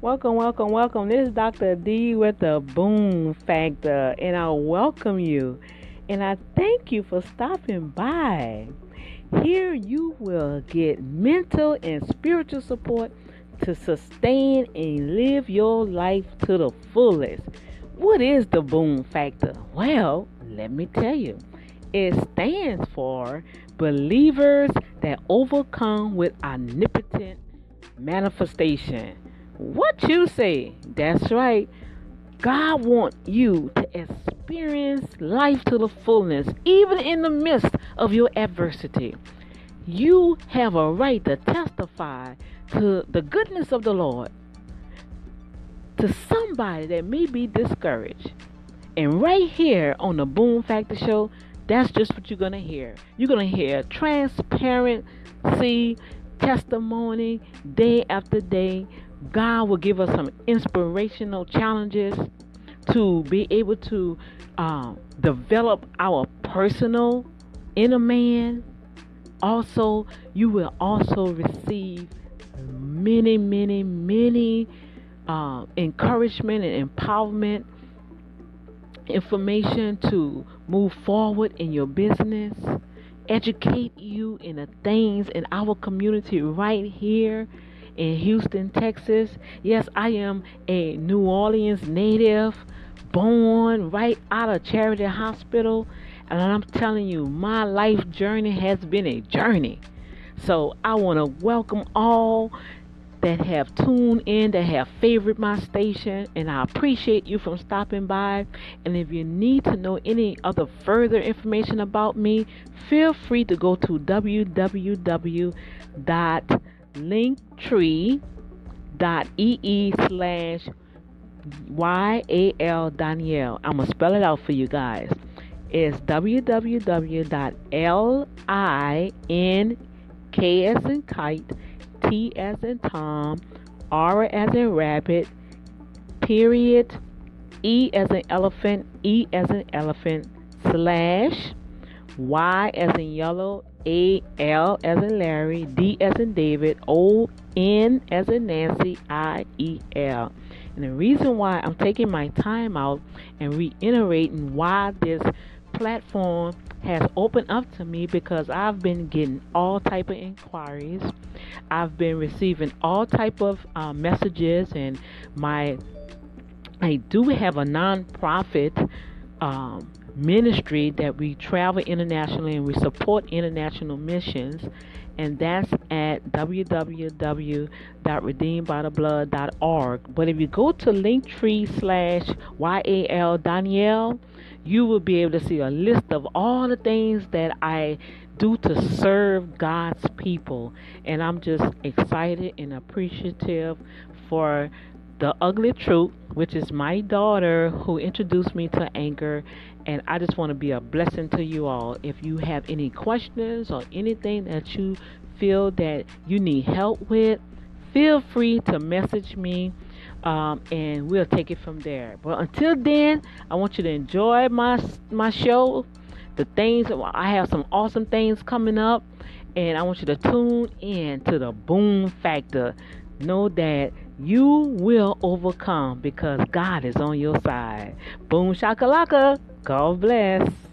Welcome, welcome, welcome. This is Dr. D with the Boom Factor, and I welcome you. And I thank you for stopping by. Here you will get mental and spiritual support to sustain and live your life to the fullest. What is the Boom Factor? Well, let me tell you. It stands for believers that overcome with omnipotent manifestation. What you say? That's right. God wants you to experience life to the fullness, even in the midst of your adversity. You have a right to testify to the goodness of the Lord to somebody that may be discouraged. And right here on the Boom Factor Show, that's just what you're going to hear. You're going to hear transparency, testimony, day after day. God will give us some inspirational challenges to be able to uh, develop our personal inner man. Also, you will also receive many, many, many uh, encouragement and empowerment information to move forward in your business, educate you in the things in our community right here in Houston, Texas. Yes, I am a New Orleans native, born right out of Charity Hospital. And I'm telling you, my life journey has been a journey. So I want to welcome all that have tuned in, that have favored my station, and I appreciate you from stopping by. And if you need to know any other further information about me, feel free to go to www.linktree.ee slash Y-A-L Danielle. I'm going to spell it out for you guys. It's www.l-i-n-k as in kite T as in Tom, R as in rabbit, period, E as in elephant, E as in elephant, slash, Y as in yellow, A L as in Larry, D as in David, O N as in Nancy, I E L. And the reason why I'm taking my time out and reiterating why this platform has opened up to me because I've been getting all type of inquiries. I've been receiving all type of uh, messages, and my I do have a nonprofit um, ministry that we travel internationally and we support international missions, and that's at www.redeemedbytheblood.org. But if you go to linktree slash YAL Danielle, you will be able to see a list of all the things that I do to serve God's people. And I'm just excited and appreciative for the ugly truth, which is my daughter who introduced me to Anchor. And I just want to be a blessing to you all. If you have any questions or anything that you feel that you need help with, feel free to message me um, and we'll take it from there. But until then, I want you to enjoy my my show. The things I have some awesome things coming up, and I want you to tune in to the Boom Factor. Know that you will overcome because God is on your side. Boom shakalaka. God bless.